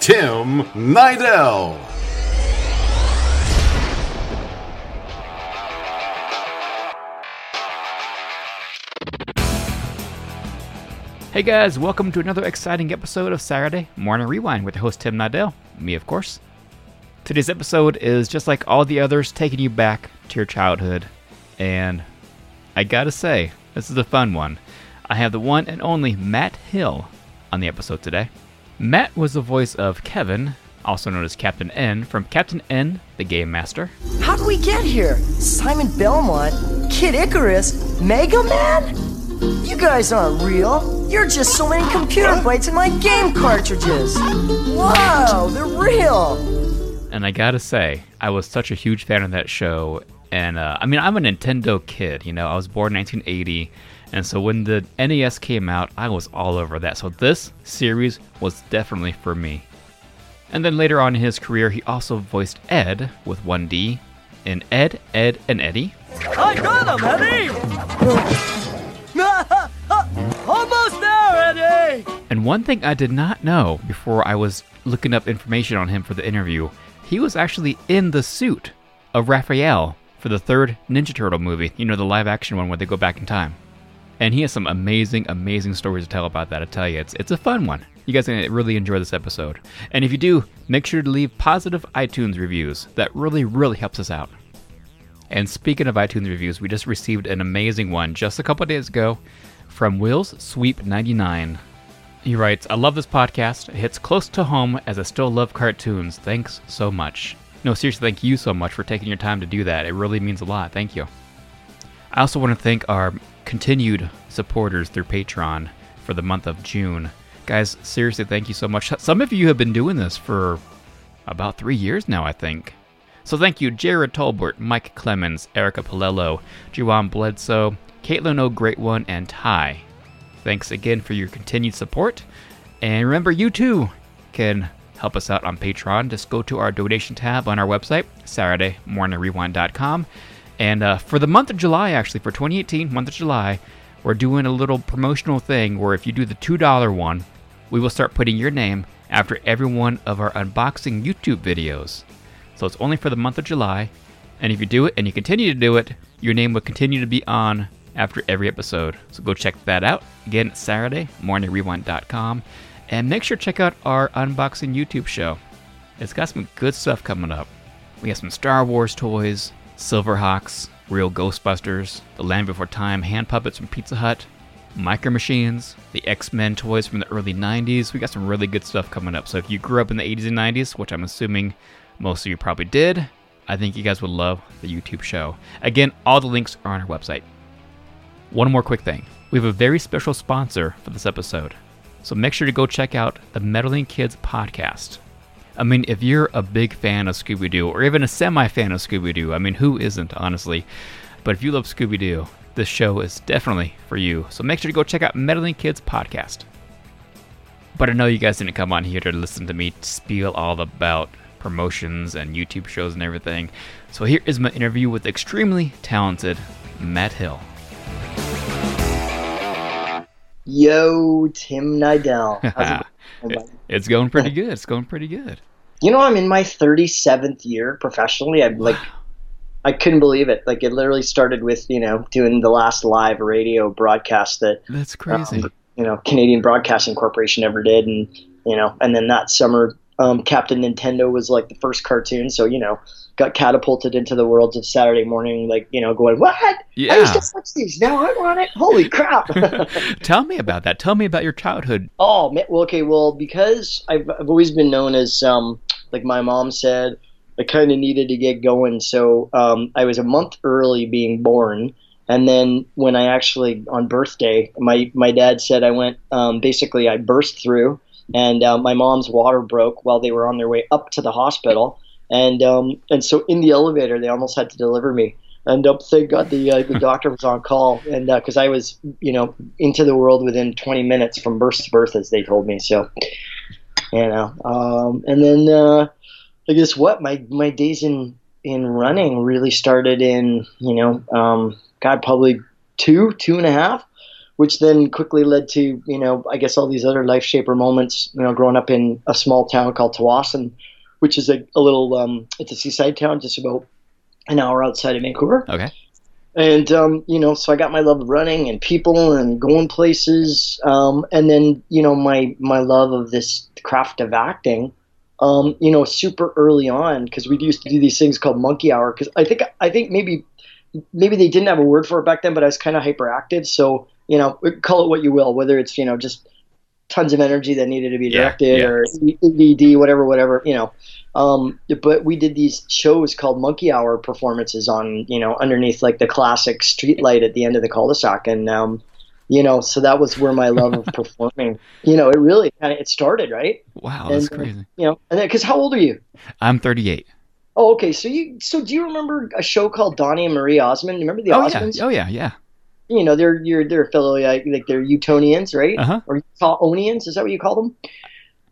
Tim Nidell. Hey guys, welcome to another exciting episode of Saturday Morning Rewind with your host Tim Nidell, me of course. Today's episode is just like all the others, taking you back to your childhood. And I gotta say, this is a fun one. I have the one and only Matt Hill on the episode today. Matt was the voice of Kevin, also known as Captain N, from Captain N, the Game Master. How did we get here? Simon Belmont, Kid Icarus, Mega Man? You guys aren't real. You're just so many computer bytes in my game cartridges. Wow, they're real. And I gotta say, I was such a huge fan of that show. And uh, I mean, I'm a Nintendo kid, you know, I was born in 1980. And so when the NES came out, I was all over that. So this series was definitely for me. And then later on in his career, he also voiced Ed with 1D in Ed, Edd, and Eddy. I got him, Eddy! Almost there, Eddy! And one thing I did not know before I was looking up information on him for the interview, he was actually in the suit of Raphael for the third Ninja Turtle movie, you know, the live action one where they go back in time. And he has some amazing, amazing stories to tell about that. I tell you, it's it's a fun one. You guys are gonna really enjoy this episode. And if you do, make sure to leave positive iTunes reviews. That really, really helps us out. And speaking of iTunes reviews, we just received an amazing one just a couple days ago from Will's Sweep 99. He writes, I love this podcast. It hits close to home as I still love cartoons. Thanks so much. No, seriously, thank you so much for taking your time to do that. It really means a lot. Thank you. I also want to thank our continued supporters through Patreon for the month of June. Guys, seriously, thank you so much. Some of you have been doing this for about three years now, I think. So thank you, Jared Tolbert, Mike Clemens, Erica Palello, Juwan Bledsoe, Caitlin O. Great One, and Ty. Thanks again for your continued support. And remember, you too can help us out on Patreon. Just go to our donation tab on our website, SaturdayMorningRewind.com. And uh, for the month of July, actually, for 2018, month of July, we're doing a little promotional thing where if you do the $2 one, we will start putting your name after every one of our unboxing YouTube videos. So it's only for the month of July. And if you do it and you continue to do it, your name will continue to be on after every episode. So go check that out. Again, Saturday, morningrewind.com. And make sure to check out our unboxing YouTube show. It's got some good stuff coming up. We have some Star Wars toys, Silverhawks, real Ghostbusters, The Land Before Time hand puppets from Pizza Hut, Micro Machines, the X Men toys from the early 90s. We got some really good stuff coming up. So if you grew up in the 80s and 90s, which I'm assuming most of you probably did, I think you guys would love the YouTube show. Again, all the links are on our website. One more quick thing we have a very special sponsor for this episode. So make sure to go check out the Meddling Kids podcast. I mean, if you're a big fan of Scooby Doo, or even a semi fan of Scooby Doo, I mean, who isn't, honestly? But if you love Scooby Doo, this show is definitely for you. So make sure to go check out Meddling Kids podcast. But I know you guys didn't come on here to listen to me spiel all about promotions and YouTube shows and everything. So here is my interview with extremely talented Matt Hill. Yo, Tim Nidell. It it's going pretty good. It's going pretty good. You know, I'm in my 37th year professionally. I'm like, I couldn't believe it. Like, it literally started with, you know, doing the last live radio broadcast that, That's crazy. um, you know, Canadian Broadcasting Corporation ever did. And, you know, and then that summer, um, Captain Nintendo was like the first cartoon. So, you know, got catapulted into the worlds of Saturday morning, like, you know, going, what? Yeah. I used to watch these. Now I want it. Holy crap. Tell me about that. Tell me about your childhood. Oh, well, okay. Well, because I've, I've always been known as, um, like my mom said, I kind of needed to get going. So um, I was a month early being born. And then when I actually, on birthday, my, my dad said I went, um, basically, I burst through and uh, my mom's water broke while they were on their way up to the hospital, and um, and so in the elevator they almost had to deliver me. And uh, thank God the uh, the doctor was on call, and because I was you know into the world within 20 minutes from birth to birth, as they told me. So you know, um, and then uh, I guess what my my days in in running really started in you know um, God probably two two and a half which then quickly led to you know I guess all these other life shaper moments. You know, growing up in a small town called Tsawwassen, which is a, a little um, it's a seaside town just about an hour outside of Vancouver. Okay. And um, you know, so I got my love of running and people and going places, um, and then you know my my love of this craft of acting. Um, you know, super early on because we used to do these things called monkey hour. Because I think I think maybe maybe they didn't have a word for it back then, but I was kind of hyperactive. So you know, call it what you will, whether it's you know just tons of energy that needed to be directed yeah. or ED, whatever, whatever, you know. Um, but we did these shows called Monkey Hour performances on, you know, underneath like the classic street light at the end of the cul-de-sac, and um, you know, so that was where my love of performing, you know, it really kind of it started, right? Wow, that's crazy. You know, and because how old are you? I'm 38. Oh, okay. So you, so do you remember a show called Donnie and Marie Osmond? Remember the Oh yeah. Osmonds? Oh yeah. Yeah. You know they're you're they're fellow like, like they're Utonians, right? Uh-huh. Or Utahonians, is that what you call them?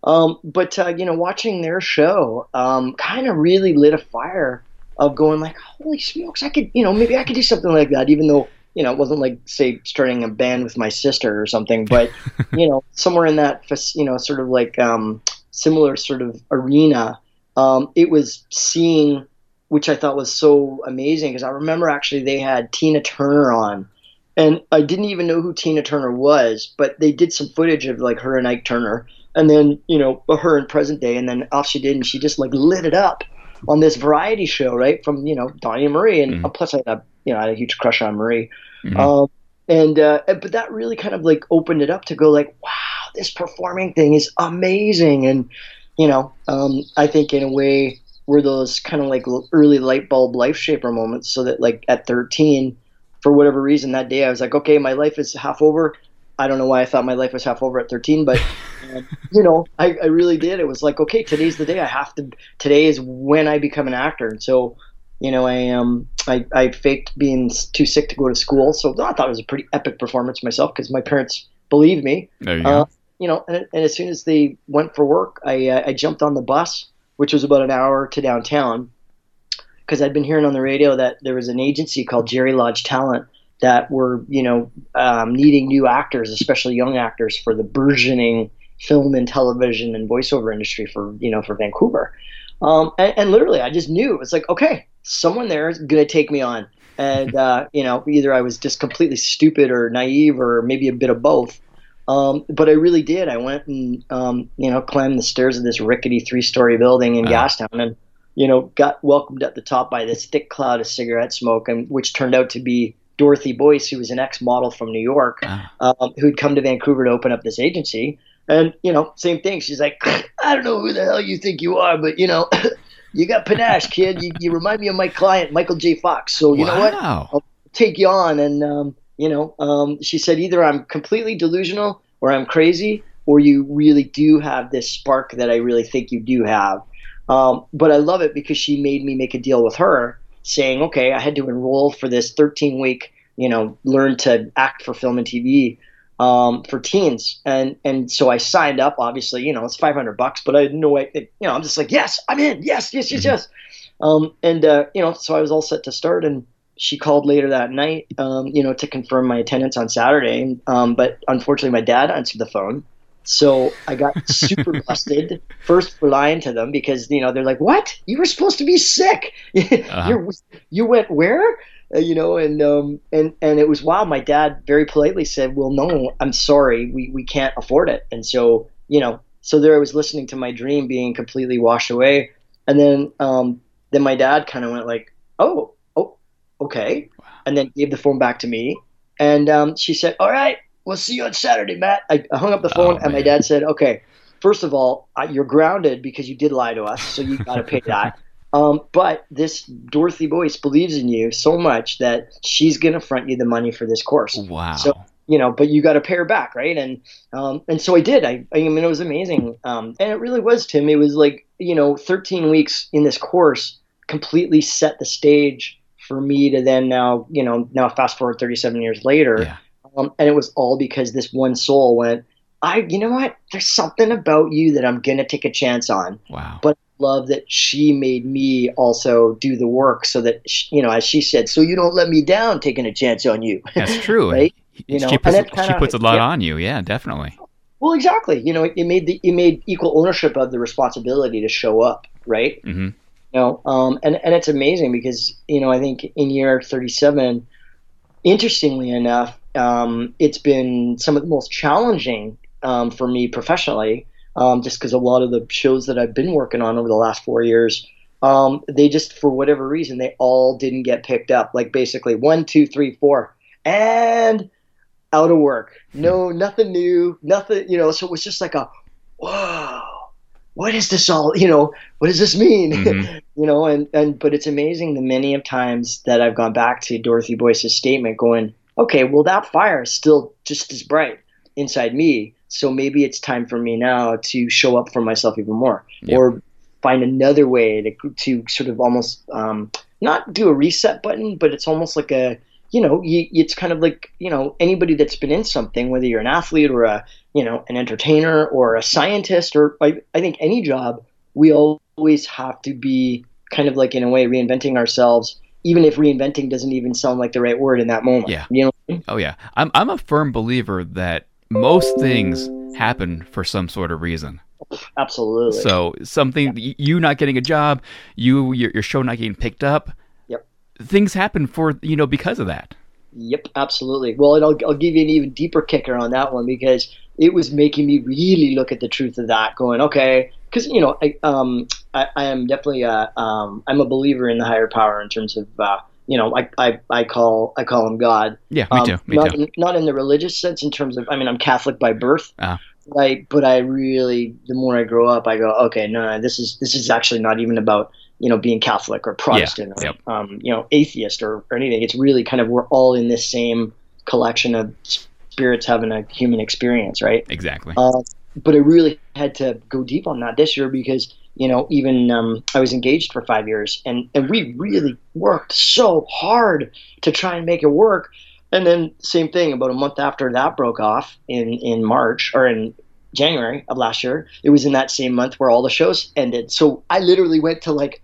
Um, but uh, you know, watching their show um, kind of really lit a fire of going like, holy smokes, I could, you know, maybe I could do something like that, even though you know it wasn't like say starting a band with my sister or something, but you know, somewhere in that you know sort of like um, similar sort of arena, um, it was seeing. Which I thought was so amazing because I remember actually they had Tina Turner on, and I didn't even know who Tina Turner was, but they did some footage of like her and Ike Turner, and then you know her in present day, and then off she did, and she just like lit it up on this variety show, right? From you know Donnie and Marie, and Mhm. plus I had a you know I had a huge crush on Marie, Mhm. um, and uh, but that really kind of like opened it up to go like, wow, this performing thing is amazing, and you know um, I think in a way were those kind of like early light bulb life shaper moments, so that like at 13 for whatever reason that day I was like, okay, my life is half over. I don't know why I thought my life was half over at 13, but um, you know, I, I really did. It was like, okay, today's the day. I have to. Today is when I become an actor. And so, you know, I um, I, I faked being too sick to go to school. So I thought it was a pretty epic performance myself because my parents believed me. There you Uh, go. you know, and, and as soon as they went for work, I uh, I jumped on the bus, which was about an hour to downtown, because I'd been hearing on the radio that there was an agency called Jerry Lodge Talent that were you know um, needing new actors, especially young actors, for the burgeoning film and television and voiceover industry for you know for Vancouver. Um, and, and literally, I just knew it was like, okay, someone there is gonna take me on, and uh, you know, either I was just completely stupid or naive, or maybe a bit of both. Um, but I really did. I went and um, you know climbed the stairs of this rickety three-story building in Ah. Gastown, and you know got welcomed at the top by this thick cloud of cigarette smoke, and which turned out to be Dorothy Boyce, who was an ex-model from New York, Ah. um, who'd come to Vancouver to open up this agency. And you know, same thing. She's like, I don't know who the hell you think you are, but you know, you got panache, kid. You, you remind me of my client, Michael J. Fox. So you know what? I'll take you on and um, you know um, she said either i'm completely delusional or i'm crazy or you really do have this spark that i really think you do have um, but i love it because she made me make a deal with her saying okay i had to enroll for this 13 week you know learn to act for film and tv um, for teens and and so i signed up obviously you know it's 500 bucks but i had no way you know i'm just like yes i'm in yes yes yes Mhm. yes um, and uh, you know so i was all set to start and she called later that night, um, you know, to confirm my attendance on Saturday. Um, but unfortunately, my dad answered the phone. So I got super busted first for lying to them because you know they're like, "What? You were supposed to be sick. You're, you went where?" Uh, you know, and um, and and it was wow. My dad very politely said, "Well, no, I'm sorry, we we can't afford it." And so you know, so there I was listening to my dream being completely washed away, and then um, then my dad kind of went like, "Oh, oh, okay," and then gave the phone back to me, and um, she said, "All right, we'll see you on Saturday, Matt." I, I hung up the phone, Oh, and my dad said, "Okay, first of all, you're grounded because you did lie to us, so you got to pay that." Um, but this Dorothy Boyce believes in you so much that she's gonna front you the money for this course. Wow. So you know, but you got to pay her back, right? And um, and so I did. I, I mean, it was amazing, um, and it really was, Tim. It was like you know, 13 weeks in this course completely set the stage for me to then now, you know, now fast forward 37 years later, Yeah. Um, and it was all because this one soul went, I, you know what? There's something about you that I'm gonna take a chance on Wow. but I love that she made me also do the work so that sh you know as she said so you don't let me down taking a chance on you That's true. right You know, she puts, it she kinda- puts a lot yeah. on you. Yeah, definitely. well exactly you know it, it made the it made equal ownership of the responsibility to show up right hmm you know um and and it's amazing because you know i think in year 37 interestingly enough um it's been some of the most challenging um for me professionally um just because a lot of the shows that i've been working on over the last four years um they just for whatever reason they all didn't get picked up. Like basically one two three four and out of work. No nothing new nothing you know so it was just like a whoa what is this all you know what does this mean? Mhm. you know and and but it's amazing the many of times that i've gone back to dorothy boyce's statement going okay well that fire is still just as bright inside me so maybe it's time for me now to show up for myself even more Yep. or find another way to, to sort of almost um, not do a reset button but it's almost like a you know you, it's kind of like you know anybody that's been in something whether you're an athlete or a you know an entertainer or a scientist or I, I think any job we always have to be kind of like in a way reinventing ourselves even if reinventing doesn't even sound like the right word in that moment Yeah. you know Oh yeah, I'm I'm a firm believer that most things happen for some sort of reason. absolutely So something y you not getting a job, you your, your show not getting picked up. Yep. Things happen for you know because of that. Yep, absolutely. Well, and I'll, I'll give you an even deeper kicker on that one because it was making me really look at the truth of that, going, okay, because you know, I, um, I, I am definitely, uh, um, I'm a believer in the higher power in terms of, uh, you know, I, I, I call, I call him God. Yeah, me Um, too. Me not, too. In, not in the religious sense, in terms of, I mean, I'm Catholic by birth, Ah. right? But I really, the more I grow up, I go, okay, no, no, this is this is actually not even about you know being Catholic or Protestant or yep. um, you know atheist or, or anything. It's really kind of we're all in this same collection of spirits having a human experience, right? Exactly. Uh, but I really had to go deep on that this year because you know even um, I was engaged for five years and and we really worked so hard to try and make it work. And then same thing about a month after that broke off in in March or in January of last year. It was in that same month where all the shows ended. So I literally went to like,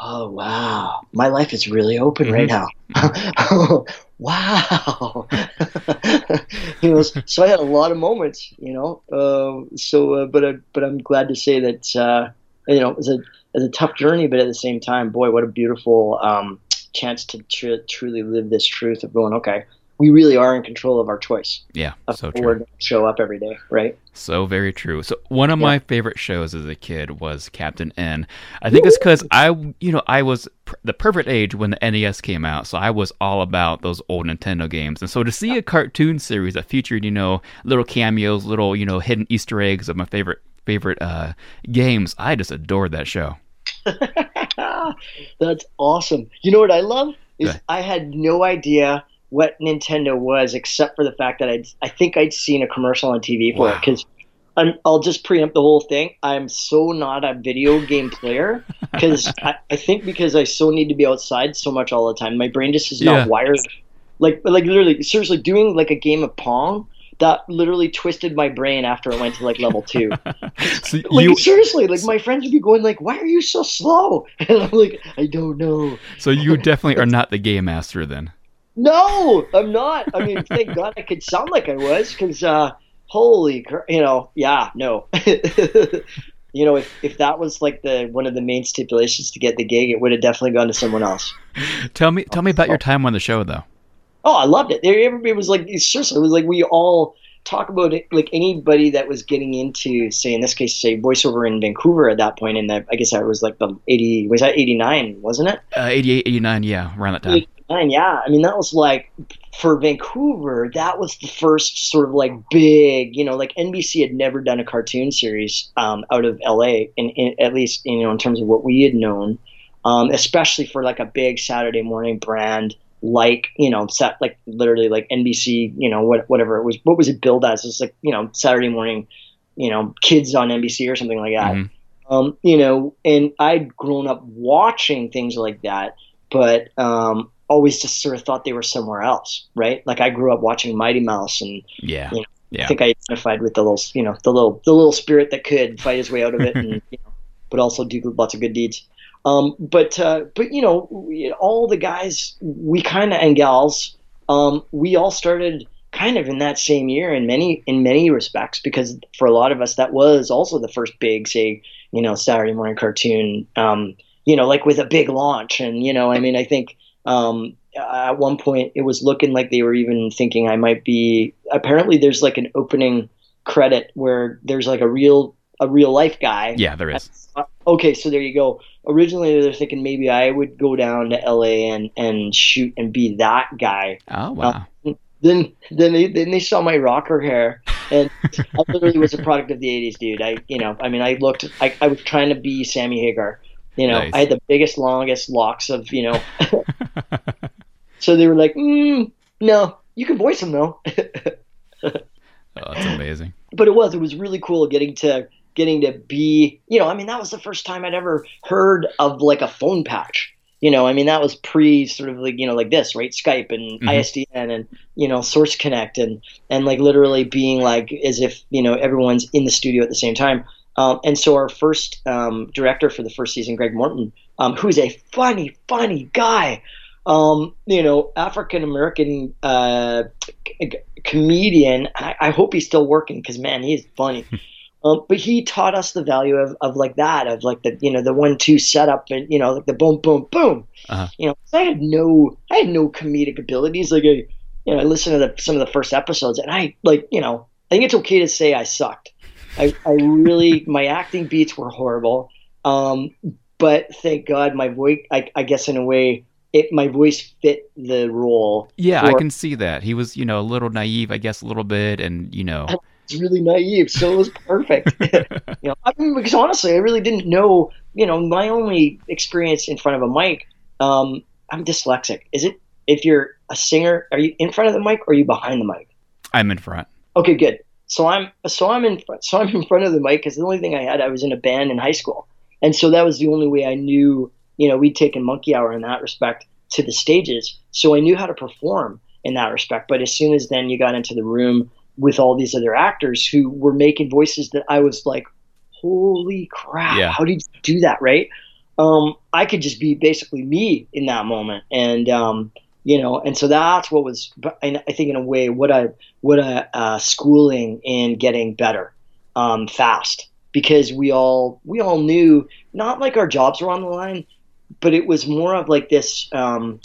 oh wow, my life is really open right now. wow. you know, so I had a lot of moments, you know. Uh, so, uh, but I, but I'm glad to say that uh, you know it was a it was a tough journey, but at the same time, boy, what a beautiful um, chance to tr- truly live this truth of going, okay, we really are in control of our choice yeah, so true. we're going to show up every day, right? So very true. So one of my favorite shows as a kid was Captain N. I think it's because I, you know, I was pr- the perfect age when the NES came out, so I was all about those old Nintendo games. And so to see a cartoon series that featured, you know, little cameos, little, you know, hidden Easter eggs of my favorite favorite uh, games, I just adored that show. That's awesome. You know what I love is Good. I had no idea what Nintendo was except for the fact that I I think I'd seen a commercial on TV for it because. I'll just preempt the whole thing. I'm so not a video game player because I, I think because I so need to be outside so much all the time, my brain just is not Yeah. wired. Like, like literally, seriously, doing like a game of Pong that literally twisted my brain after I went to like level two. So Like you, seriously, like my friends would be going like, "Why are you so slow?" And I'm like, "I don't know." so you definitely are not the game master then. No, I'm not. I mean, thank God I could sound like I was, because uh, holy, cr- you know, yeah, no. you know, if, if that was like the one of the main stipulations to get the gig, it would have definitely gone to someone else. Tell me, tell me about your time on the show though. Oh, I loved it. Everybody was like, seriously, it was like we all talk about it. Like anybody that was getting into, say, in this case, say voiceover in Vancouver at that point. and I guess that was like the eighty, was that eighty nine, wasn't it? Uh, 88, 89, yeah, around that time. 89, yeah. I mean, that was like for Vancouver, that was the first sort of like big, you know, like NBC had never done a cartoon series um, out of LA, in, in at least you know in terms of what we had known, um, especially for like a big Saturday morning brand like you know set like literally like NBC you know what whatever it was what was it billed as it's like you know Saturday morning you know kids on NBC or something like that Mhm. um, you know and I'd grown up watching things like that but um, always just sort of thought they were somewhere else right like I grew up watching Mighty Mouse and Yeah. Yeah. Yeah. I think I identified with the little, you know, the little, the little spirit that could fight his way out of it, and you know, but also do lots of good deeds. Um, but uh, but you know, we, all the guys, we kind of and gals, um, we all started kind of in that same year in many in many respects because for a lot of us that was also the first big, say, you know, Saturday morning cartoon. Um, you know, like with a big launch, and you know, I mean, I think um, at one point it was looking like they were even thinking I might be. Apparently, there's like an opening credit where there's like a real a real life guy. Yeah, there is. Uh, Okay, so there you go. Originally, they're thinking maybe I would go down to LA and and shoot and be that guy. Oh wow. Then then they then they saw my rocker hair, and I literally was a product of the '80s, dude. I you know I mean I looked I, I was trying to be Sammy Hagar. You know, Nice. I had the biggest, longest locks of you know. so they were like, mm, "No, you can voice him though." Oh, that's amazing. but it was it was really cool getting to getting to be you know i mean that was the first time i'd ever heard of like a phone patch. You know i mean that was pre sort of like you know like this right? Skype and Mhm. isdn and you know source connect and and like literally being like as if you know everyone's in the studio at the same time. Um, and so our first um, director for the first season greg morton um, who's a funny funny guy um, you know african american uh, c- c- comedian I, I hope he's still working because man he's funny um, but he taught us the value of, of like that, of like the you know the one two setup and you know like the boom boom boom. Uh-huh. You know, I had no I had no comedic abilities. Like I, you know, I listened to the, some of the first episodes and I like you know I think it's okay to say I sucked. I, I really my acting beats were horrible. Um, but thank God my voice I, I guess in a way it my voice fit the role. Yeah, I can see that. He was, you know, a little naive, I guess, a little bit, and you know, It's really naive, so it was perfect. you know, I mean, because honestly, I really didn't know. You know, my only experience in front of a mic. Um, I'm dyslexic. Is it if you're a singer? Are you in front of the mic or are you behind the mic? I'm in front. Okay, good. So I'm so I'm in front. So I'm in front of the mic because the only thing I had, I was in a band in high school, and so that was the only way I knew. You know, we'd taken Monkey Hour in that respect to the stages, so I knew how to perform in that respect. But as soon as then you got into the room with all these other actors who were making voices that I was like, holy crap, Yeah. how did you do that, right? Um, I could just be basically me in that moment, and um, you know, and so that's what was, I I think in a way, what I what a uh, schooling in getting better um, fast because we all we all knew not like our jobs were on the line, but it was more of like this um,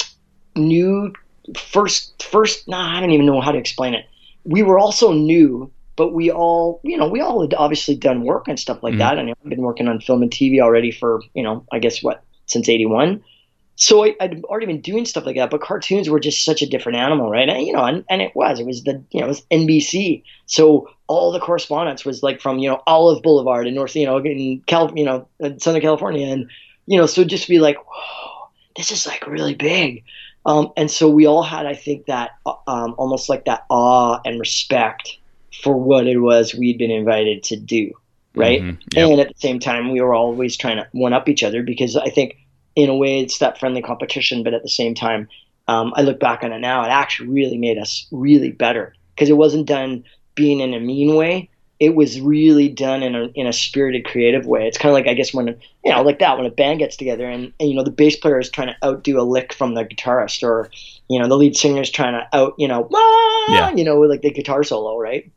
new first first. Nah, I don't even know how to explain it. We were also new, but we all you know we all had obviously done work and stuff like Mhm. that. And I've been working on film and TV already for you know I guess what since '81. So I, I'd already been doing stuff like that, but cartoons were just such a different animal, right? And you know, and, and it was, it was the, you know, it was NBC. So all the correspondence was like from you know Olive Boulevard in North, you know, in Cal, you know, in Southern California, and you know, so just be like, whoa, this is like really big. Um, and so we all had, I think, that uh, um, almost like that awe and respect for what it was we'd been invited to do, right? Mhm. Yep. And at the same time, we were always trying to one up each other because I think, in a way, it's that friendly competition. But at the same time, um, I look back on it now, it actually really made us really better because it wasn't done being in a mean way. It was really done in a in a spirited, creative way. It's kind of like I guess when you know, like that when a band gets together and, and you know the bass player is trying to outdo a lick from the guitarist, or you know the lead singer is trying to out, you know, "Wah!" Yeah. you know, like the guitar solo, right?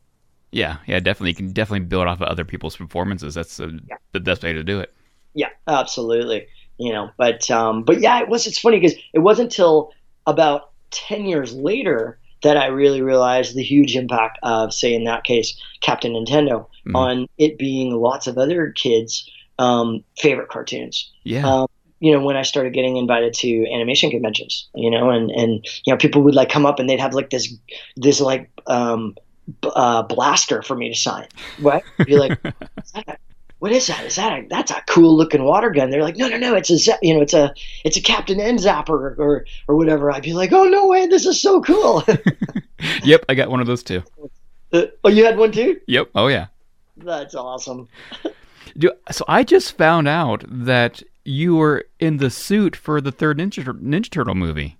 Yeah, yeah, definitely. You can definitely build off of other people's performances. That's uh Yeah. the best way to do it. Yeah, absolutely. You know, but um, but yeah, it was. It's funny because it wasn't until about ten years later that I really realized the huge impact of, say, in that case, Captain Nintendo Mhm. on it being lots of other kids' um, favorite cartoons. Yeah. Um, you know, when I started getting invited to animation conventions, you know, and, and, you know, people would like come up and they'd have like this, this like, um, b- uh, blaster for me to sign. Right. Be like, that?" What is that? Is that a, that's a cool looking water gun? They're like, no, no, no, it's a you know, it's a it's a Captain N zapper or, or or whatever. I'd be like, oh no way, this is so cool. Yep, I got one of those too. Uh, oh, you had one too? Yep. Oh yeah. That's awesome. Do- So I just found out that you were in the suit for the third Ninja, Ninja Turtle movie.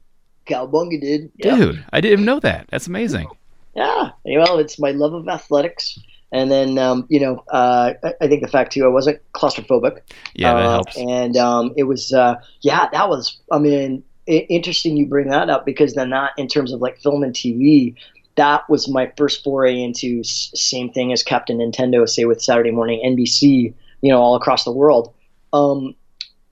Cowabunga did. Yeah. Dude, I didn't even know that. That's amazing. Yeah. Well, it's my love of athletics. And then, um, you know, uh, I, think the fact too, I wasn't claustrophobic. Yeah, that Uh, helps. And um, it was, uh, yeah, that was, I mean, interesting you bring that up because then that, in terms of like film and TV, that was my first foray into s- same thing as Captain Nintendo, say with Saturday morning NBC, you know, all across the world. Um,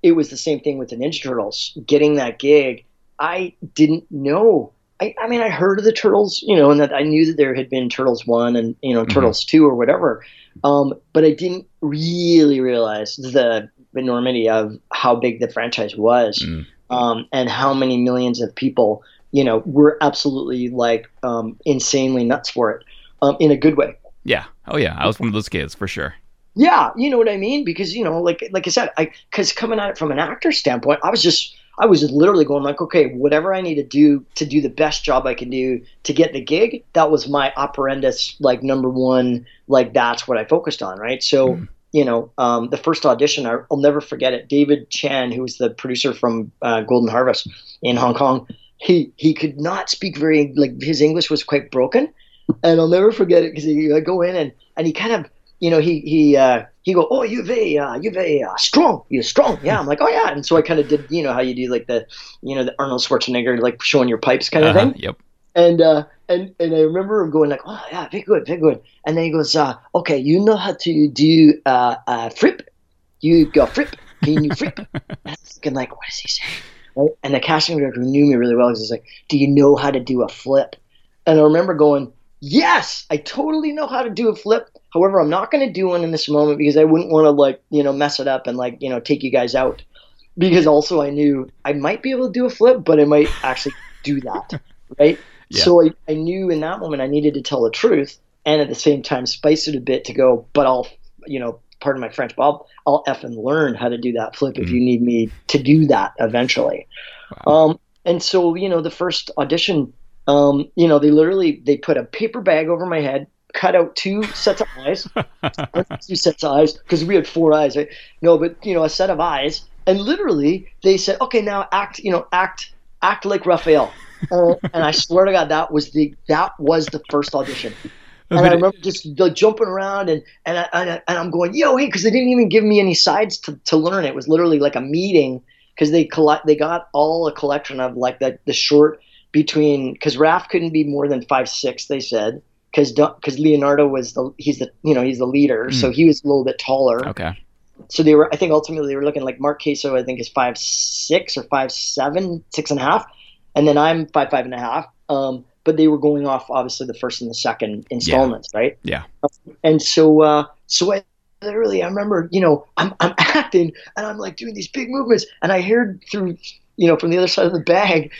it was the same thing with the Ninja Turtles. Getting that gig, I didn't know. I, I mean, I heard of the Turtles, you know, and that I knew that there had been Turtles one and you know Turtles two or whatever, um, but I didn't really realize the enormity of how big the franchise was, Mm. um, and how many millions of people, you know, were absolutely like um, insanely nuts for it, um, in a good way. Yeah. Oh yeah, I was one of those kids for sure. Yeah, you know what I mean? Because you know, like like I said, I because coming at it from an actor standpoint, I was just I was literally going like, okay, whatever I need to do to do the best job I can do to get the gig, that was my operandus, like number one, like that's what I focused on, right? So. You know, um, the first audition, I- I'll never forget it. David Chan, who was the producer from uh, Golden Harvest in Hong Kong, he he could not speak very like his English was quite broken, and I'll never forget it because he I go in and and he kind of you know, he he uh, he go, oh, you very uh, you very uh, strong, you're strong. Yeah, I'm like, oh yeah, and so I kind of did, you know, how you do like the, you know, the Arnold Schwarzenegger like showing your pipes kind of Uh-huh, thing. Yep. And uh, and and I remember him going like, oh yeah, very good, very good. And then he goes, uh, okay, you know how to do uh, uh, flip? You go flip? Can you flip? and I was thinking like, what is he saying? Right? And the casting director knew me really well was like, do you know how to do a flip? And I remember going, yes, I totally know how to do a flip. However, I'm not going to do one in this moment because I wouldn't want to like you know mess it up and like you know take you guys out. Because also I knew I might be able to do a flip, but I might actually do that, right? Yeah. So I, I knew in that moment I needed to tell the truth and at the same time spice it a bit to go, but I'll, you know, pardon my French, Bob, I'll F and learn how to do that flip if you need me to do that eventually. Um, and so, you know, the first audition, um, you know, they literally, they put a paper bag over my head, cut out two sets of eyes, two sets of eyes, because we had four eyes, right? No, but, you know, a set of eyes. And literally they said, okay, now act, you know, act, act like Raphael. Uh, and I swear to God, that was the that was the first audition. And I remember just like, jumping around and and, I, and, I, and I'm going, yo, hey, because they didn't even give me any sides to, to learn. It was literally like a meeting because they collect they got all a collection of like the the short between because Raph couldn't be more than five six. They said because because Leonardo was the he's the you know he's the leader, so he was a little bit taller Okay. so they were i think ultimately they were looking like Mark Caso i think is five six or five seven six and a half and then i'm five five and a half um, but they were going off obviously the first and the second installments right Yeah. and so uh, so I literally I remember you know I'm I'm acting and I'm like doing these big movements and I heard through you know from the other side of the bag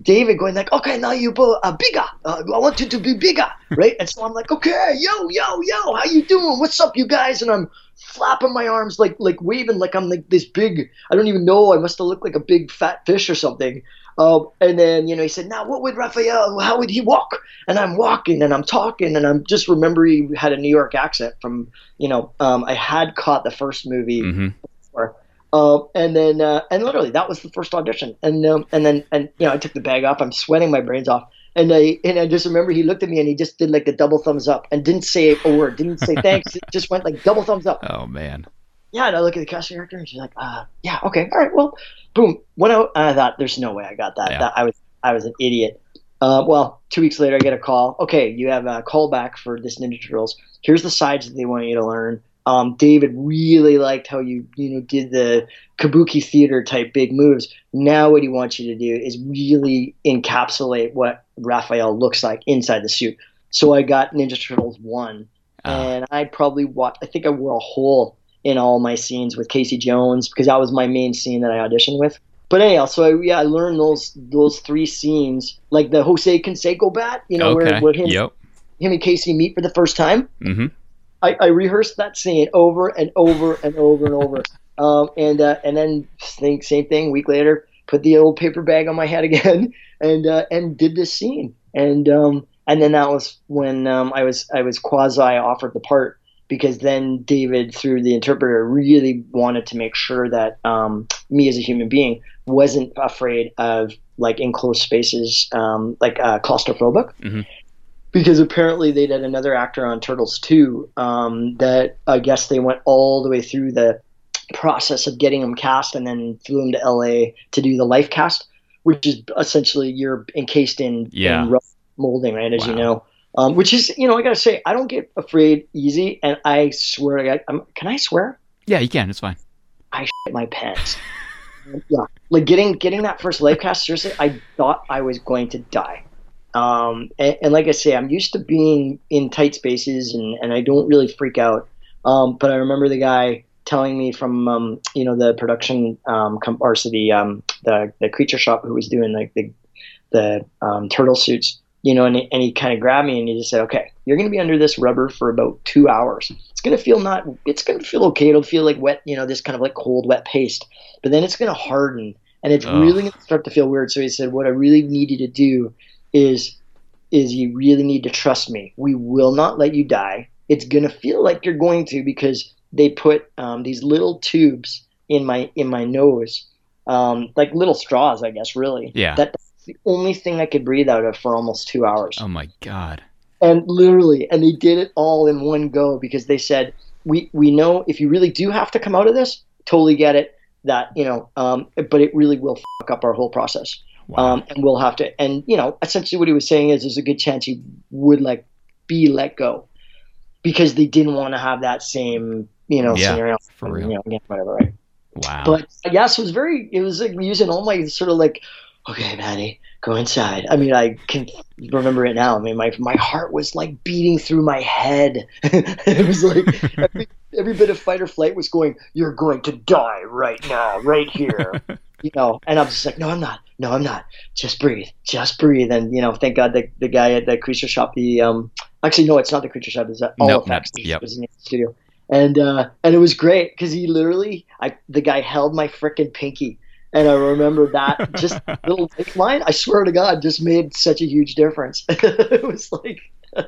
David going like okay now you uh, bigger. Uh, I want you to be bigger right? And so I'm like okay yo yo yo how you doing? What's up you guys? And I'm flapping my arms like like waving like I'm like this big I don't even know I must have looked like a big fat fish or something. Um, and then you know he said now what would Raphael how would he walk? And I'm walking and I'm talking and I'm just remember he had a New York accent from you know um, I had caught the first movie hmm before. Um, and then uh, and literally that was the first audition and um, and then and you know I took the bag off I'm sweating my brains off and I and I just remember he looked at me and he just did like the double thumbs up and didn't say a word didn't say thanks just went like double thumbs up Oh man. yeah, and I look at the casting director, and she's like, uh, yeah, okay, all right, well, boom. When I, I thought, there's no way I got that. Yeah. that I was, I was an idiot. Uh, well, two weeks later, I get a call. Okay, you have a callback for this Ninja Turtles. Here's the sides that they want you to learn. Um, David really liked how you, you know, did the kabuki theater type big moves. Now, what he wants you to do is really encapsulate what Raphael looks like inside the suit. So I got Ninja Turtles one, Ah. and I probably watched. I think I wore a hole in all my scenes with Casey Jones because that was my main scene that I auditioned with. But anyhow, so I, yeah, I learned those those three scenes, like the Jose Canseco bat, you know, okay. where, where him, Yep. him and Casey meet for the first time. hmm I, I rehearsed that scene over and over and over and over. Um, and uh, and then think same thing. Week later, put the old paper bag on my head again, and uh, and did this scene. And um, and then that was when um, I was I was quasi offered the part because then David, through the interpreter, really wanted to make sure that um, me as a human being wasn't afraid of like enclosed spaces, um, like uh, claustrophobic. Mhm. Because apparently they had another actor on Turtles 2 um, that I guess they went all the way through the process of getting him cast and then flew him to LA to do the life cast, which is essentially you're encased in, Yeah. in rough molding, right? As you know. Um, which is, you know, I gotta say, I don't get afraid easy, and I swear, God, I'm, can I swear? Yeah, you can. It's fine. I shit my pants. yeah, like getting getting that first life cast. Seriously, I thought I was going to die. Um, and, and like I say, I'm used to being in tight spaces, and, and I don't really freak out. Um, but I remember the guy telling me from um, you know the production um, com- or so the um, the the creature shop who was doing like the the um, turtle suits. You know, and he, and he kind of grabbed me and he just said, "Okay, you're going to be under this rubber for about two hours. It's going to feel not. It's going to feel okay. It'll feel like wet. You know, this kind of like cold, wet paste. But then it's going to harden, and it's Ugh. really going to start to feel weird." So he said, "What I really need you to do is is you really need to trust me. We will not let you die. It's going to feel like you're going to because they put um, these little tubes in my in my nose, um, like little straws, I guess. Really, Yeah. That, that's the only thing I could breathe out of for almost two hours Oh my god. and literally and they did it all in one go because they said we we know if you really do have to come out of this totally get it that you know um, but it really will fuck up our whole process Wow. um, and we'll have to and you know essentially what he was saying is there's a good chance he would like be let go because they didn't want to have that same you know Yeah, scenario for real. you know again whatever right wow. but yes, it was very. It was like using all my sort of like, okay, Maddie, go inside. I mean, I can remember it now. I mean, my my heart was like beating through my head. it was like every, every bit of fight or flight was going. You're going to die right now, right here. you know, and I'm just like, no, I'm not. No, I'm not. Just breathe. Just breathe. And you know, thank God the the guy at the creature shop. The um, actually, no, it's not the creature shop. It's uh, all Nope, not- yep. It was in the studio and uh, and it was great because he literally, I the guy held my frickin' pinky, and I remember that just little line. I swear to God, just made such a huge difference. it was like,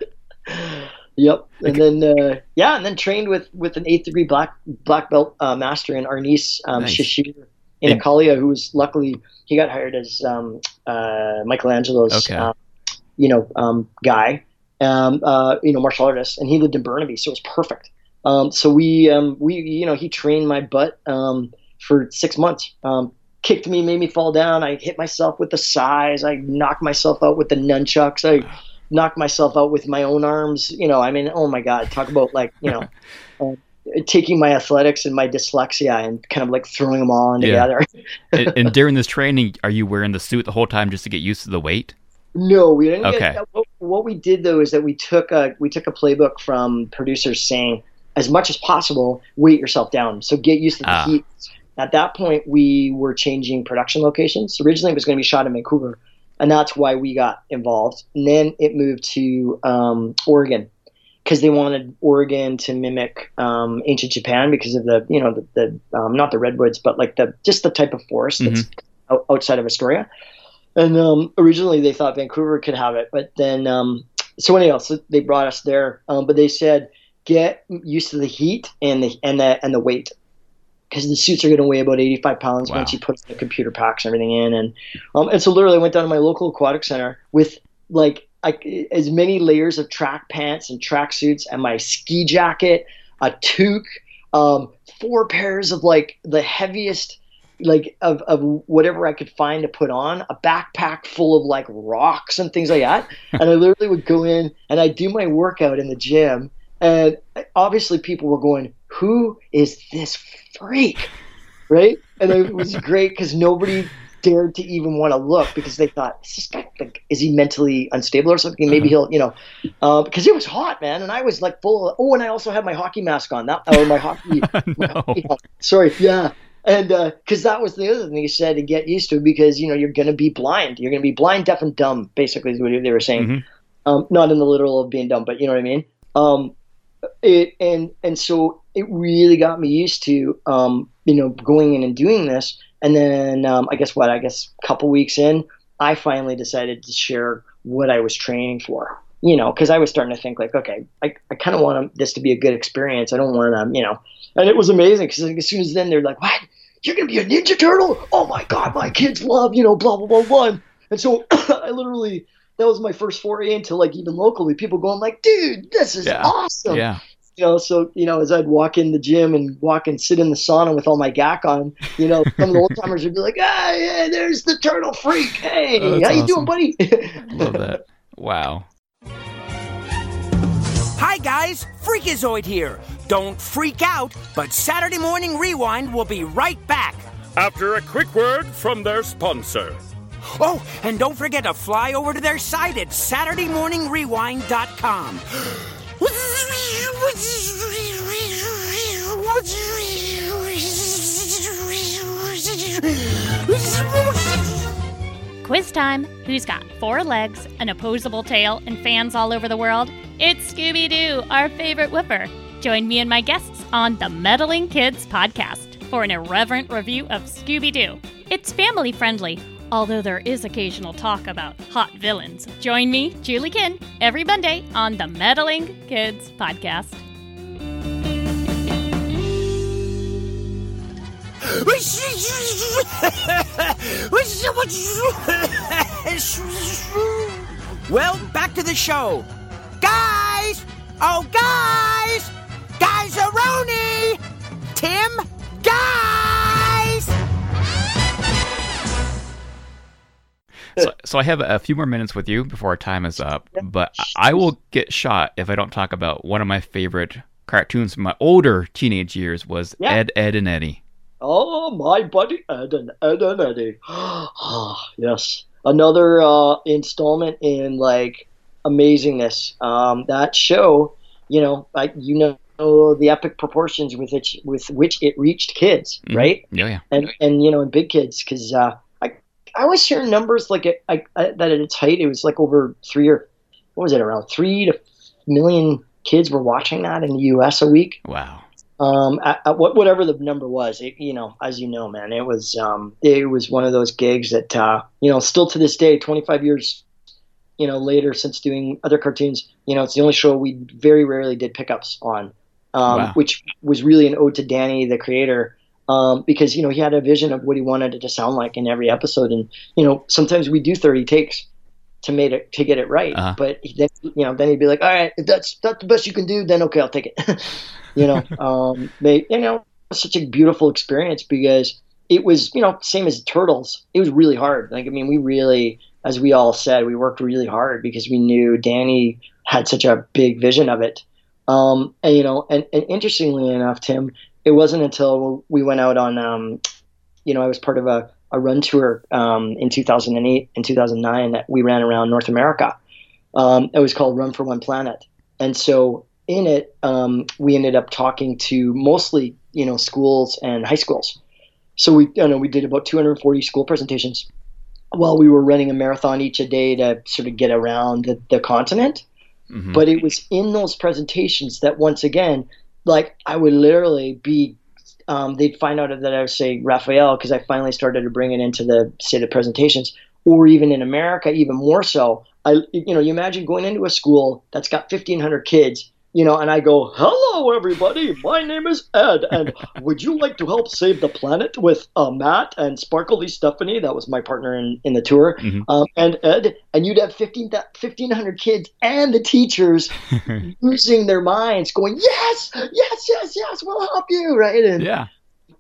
yep. And then uh, yeah, and then trained with with an eighth degree black black belt uh, master in Arnis um, Nice. Shishir Inocalla, who was luckily he got hired as um, uh, Michelangelo's Okay. um, you know um, guy. Um, uh, you know, martial artist, and he lived in Burnaby, so it was perfect. Um, so we, um, we, you know, he trained my butt um, for six months. Um, kicked me, made me fall down. I hit myself with the sais. I knocked myself out with the nunchucks. I knocked myself out with my own arms. You know, I mean, oh my God, talk about like, you know, taking my athletics and my dyslexia and kind of like throwing them all in Yeah. together. and, and during this training, are you wearing the suit the whole time just to get used to the weight? No, we didn't. Okay. Get, what, what we did though is that we took a we took a playbook from producers saying, as much as possible, weight yourself down. So get used to the Ah. heat. At that point, we were changing production locations. Originally, it was going to be shot in Vancouver, and that's why we got involved. And then it moved to um, Oregon because they wanted Oregon to mimic um, ancient Japan because of the you know the, the um, not the redwoods, but like the just the type of forest that's out, outside of Astoria. And um, originally they thought Vancouver could have it, but then um, so anyhow, so they brought us there. Um, but they said get used to the heat and the and the and the weight because the suits are going to weigh about 85 pounds Wow. once you put the computer packs and everything in. And um, and so literally I went down to my local aquatic center with like I, as many layers of track pants and track suits and my ski jacket, a toque, um, four pairs of like the heaviest like of, of whatever I could find to put on, a backpack full of like rocks and things like that. and I literally would go in and I'd do my workout in the gym. And obviously people were going, who is this freak? Right? And it was great because nobody dared to even want to look because they thought, this guy, like, is he mentally unstable or something? Maybe he'll, you know, uh, because it was hot, man. And I was like full of, oh, and I also had my hockey mask on, that, or my hockey, my hockey. Sorry, yeah. And because that was the other thing he said to get used to because, you know, you're going to be blind. You're going to be blind, deaf, and dumb, basically, is what they were saying. Mhm. Um, not in the literal of being dumb, but you know what I mean? Um, it and and so it really got me used to um, you know going in and doing this. And then um, I guess what I guess a couple weeks in, I finally decided to share what I was training for. You know, because I was starting to think like, okay, I, I kind of want this to be a good experience. I don't want to, you know, and it was amazing because as soon as then they're like, what? You're gonna be a Ninja Turtle? Oh my God, my kids love, you know, blah blah blah blah. And so I literally that was my first foray into like even locally people going like, dude, this is Yeah. awesome Yeah. You know, so you know, as I'd walk in the gym and walk and sit in the sauna with all my gack on, you know, some of the old timers would be like, "Ah, yeah, there's the turtle freak. Hey, Oh, how that's you doing, buddy?" Love that. Wow. Hi guys, Freakazoid here. Don't freak out, but Saturday Morning Rewind will be right back. After a quick word from their sponsor. Oh, and don't forget to fly over to their site at SaturdayMorningRewind.com. Quiz time. Who's got four legs, an opposable tail, and fans all over the world? It's Scooby Doo, our favorite whipper. Join me and my guests on the Meddling Kids podcast for an irreverent review of Scooby Doo. It's family friendly, although there is occasional talk about hot villains. Join me, Julie Kin, every Monday on the Meddling Kids podcast. well, back to the show. Guys! Oh, guys! Guys Aroni! Tim! Guys! So, so I have a few more minutes with you before our time is up, but I I will get shot if I don't talk about one of my favorite cartoons from my older teenage years was Yeah. Ed, Edd, and Eddy. oh, my buddy Ed and Edd and Eddy. Ah, yes, another uh, installment in like amazingness. Um, that show, you know, like you know the epic proportions with which with which it reached kids, Mhm. right? Yeah, yeah. and and you know, and big kids because uh, I was hearing numbers like it, I, I, that at its height it was like over three or what was it around three to million kids were watching that in the U.S. a week. Wow. Um, at, at what whatever the number was, it, you know, as you know, man, it was um, it was one of those gigs that uh, you know, still to this day, 25 years, you know, later since doing other cartoons, you know, it's the only show we very rarely did pickups on, um, Wow. which was really an ode to Danny, the creator, um, because you know he had a vision of what he wanted it to sound like in every episode, and you know, sometimes we do 30 takes to make it to get it right, Uh-huh. but then you know, then he'd be like, all right, if that's that's the best you can do, then okay, I'll take it. you know, um, they, you know, such a beautiful experience because it was, you know, same as Turtles. It was really hard. Like, I mean, we really, as we all said, we worked really hard because we knew Danny had such a big vision of it. Um, and you know, and, and interestingly enough, Tim, it wasn't until we went out on, um, you know, I was part of a, a run tour um, in 2008 and 2009 that we ran around North America. Um, it was called Run for One Planet, and so in it, um, we ended up talking to mostly, you know, schools and high schools. So we, you know, we did about 240 school presentations while we were running a marathon each a day to sort of get around the, the continent. Mhm. But it was in those presentations that once again, like I would literally be, um, they'd find out that I would say Raphael because I finally started to bring it into the state of presentations, or even in America, even more so. I, you know, you imagine going into a school that's got 1,500 kids, you know, and I go, "Hello, everybody. My name is Ed, and would you like to help save the planet with uh, Matt and Sparkly Stephanie? That was my partner in, in the tour, Mhm. um, and Ed. And you'd have 15, 1,500 kids and the teachers losing their minds, going, "Yes, yes, yes, yes, we'll help you!" Right? And yeah.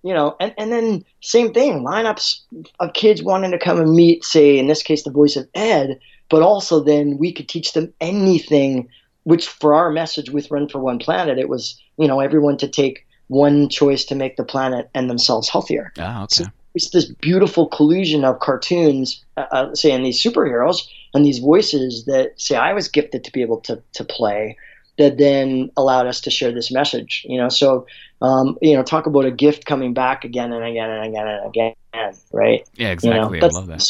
you know, and, and then same thing, lineups of kids wanting to come and meet, say, in this case, the voice of Ed, but also then we could teach them anything, which for our message with Run for One Planet, it was, you know, everyone to take one choice to make the planet and themselves healthier. Ah, okay. So it's this beautiful collusion of cartoons, uh, uh, say, and these superheroes and these voices that, say, I was gifted to be able to, to play that then allowed us to share this message, you know. So, um, you know, talk about a gift coming back again and again and again and again, right? Yeah, You know, exactly. I love that.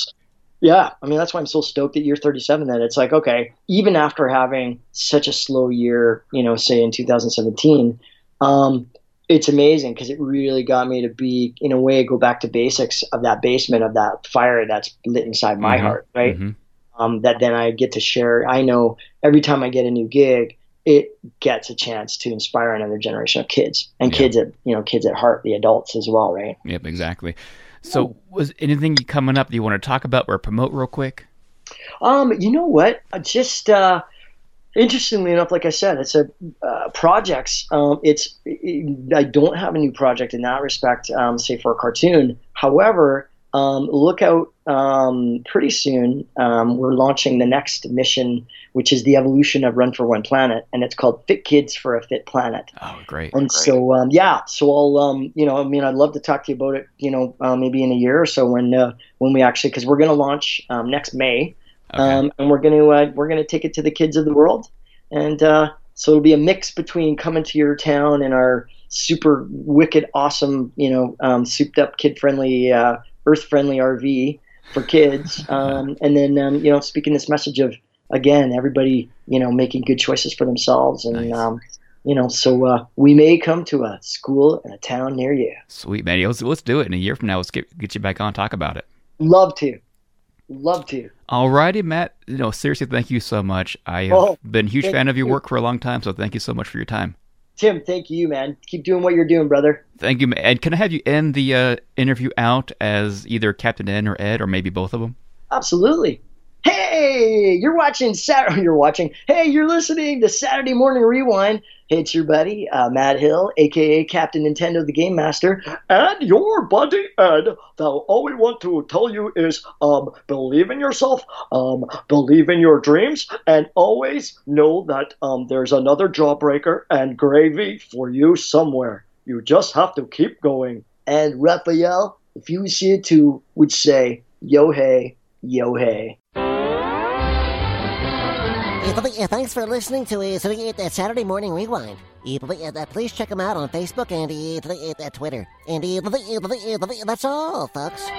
Yeah, I mean that's why I'm so stoked at year 37. That it's like okay, even after having such a slow year, you know, say in 2017, um, it's amazing because it really got me to be, in a way, go back to basics of that basement of that fire that's lit inside my Mhm, heart, right? mhm. Um, that then I get to share. I know every time I get a new gig, it gets a chance to inspire another generation of kids and kids at you know kids at heart, the adults as well, right? Yep, exactly. So, was anything coming up that you want to talk about or promote real quick? Um, you know what? Just uh, interestingly enough, like I said, it's a uh, projects. Um, it's I don't have a new project in that respect. Um, say for a cartoon. However, um, look out um, pretty soon. Um, we're launching the next mission, which is the evolution of Run for One Planet, and it's called Fit Kids for a Fit Planet. Oh, great. And so, um, yeah, so I'll, um, you know, I mean, I'd love to talk to you about it, you know, uh, maybe in a year or so when, uh, when we actually, because we're going to launch um, next May, um, and we're going to, uh, we're going to take it to the kids of the world, and uh, so it'll be a mix between coming to your town and our super wicked, awesome, you know, um, souped up, kid friendly, uh, earth friendly RV for kids, um, and then, um, you know, speaking this message of again, everybody, you know, making good choices for themselves and. Nice. Um, you know, so uh, we may come to a school in a town near you. Sweet, man. Let's, let's do it. In a year from now, let's get, get you back on talk about it. Love to, love to. Alrighty, Matt. You know, seriously, thank you so much. I have Oh, been a huge fan of your you. work for a long time, so thank you so much for your time. Tim, thank you, man. Keep doing what you're doing, brother. Thank you. And can I have you end the uh, interview out as either Captain N or Ed, or maybe both of them? Absolutely. Hey, you're watching Saturday. You're watching. Hey, you're listening to Saturday Morning Rewind. It's your buddy uh, Matt Hill, aka Captain Nintendo, the Game Master, and your buddy Ed. Now, all we want to tell you is, um, believe in yourself, um, believe in your dreams, and always know that um, there's another jawbreaker and gravy for you somewhere. You just have to keep going. And Raphael, if you see it too, would say, yo hey, yo hey. Yeah, thanks for listening to uh, the Saturday Morning Rewind. Uh, please check them out on Facebook and uh, Twitter. And that's all, folks.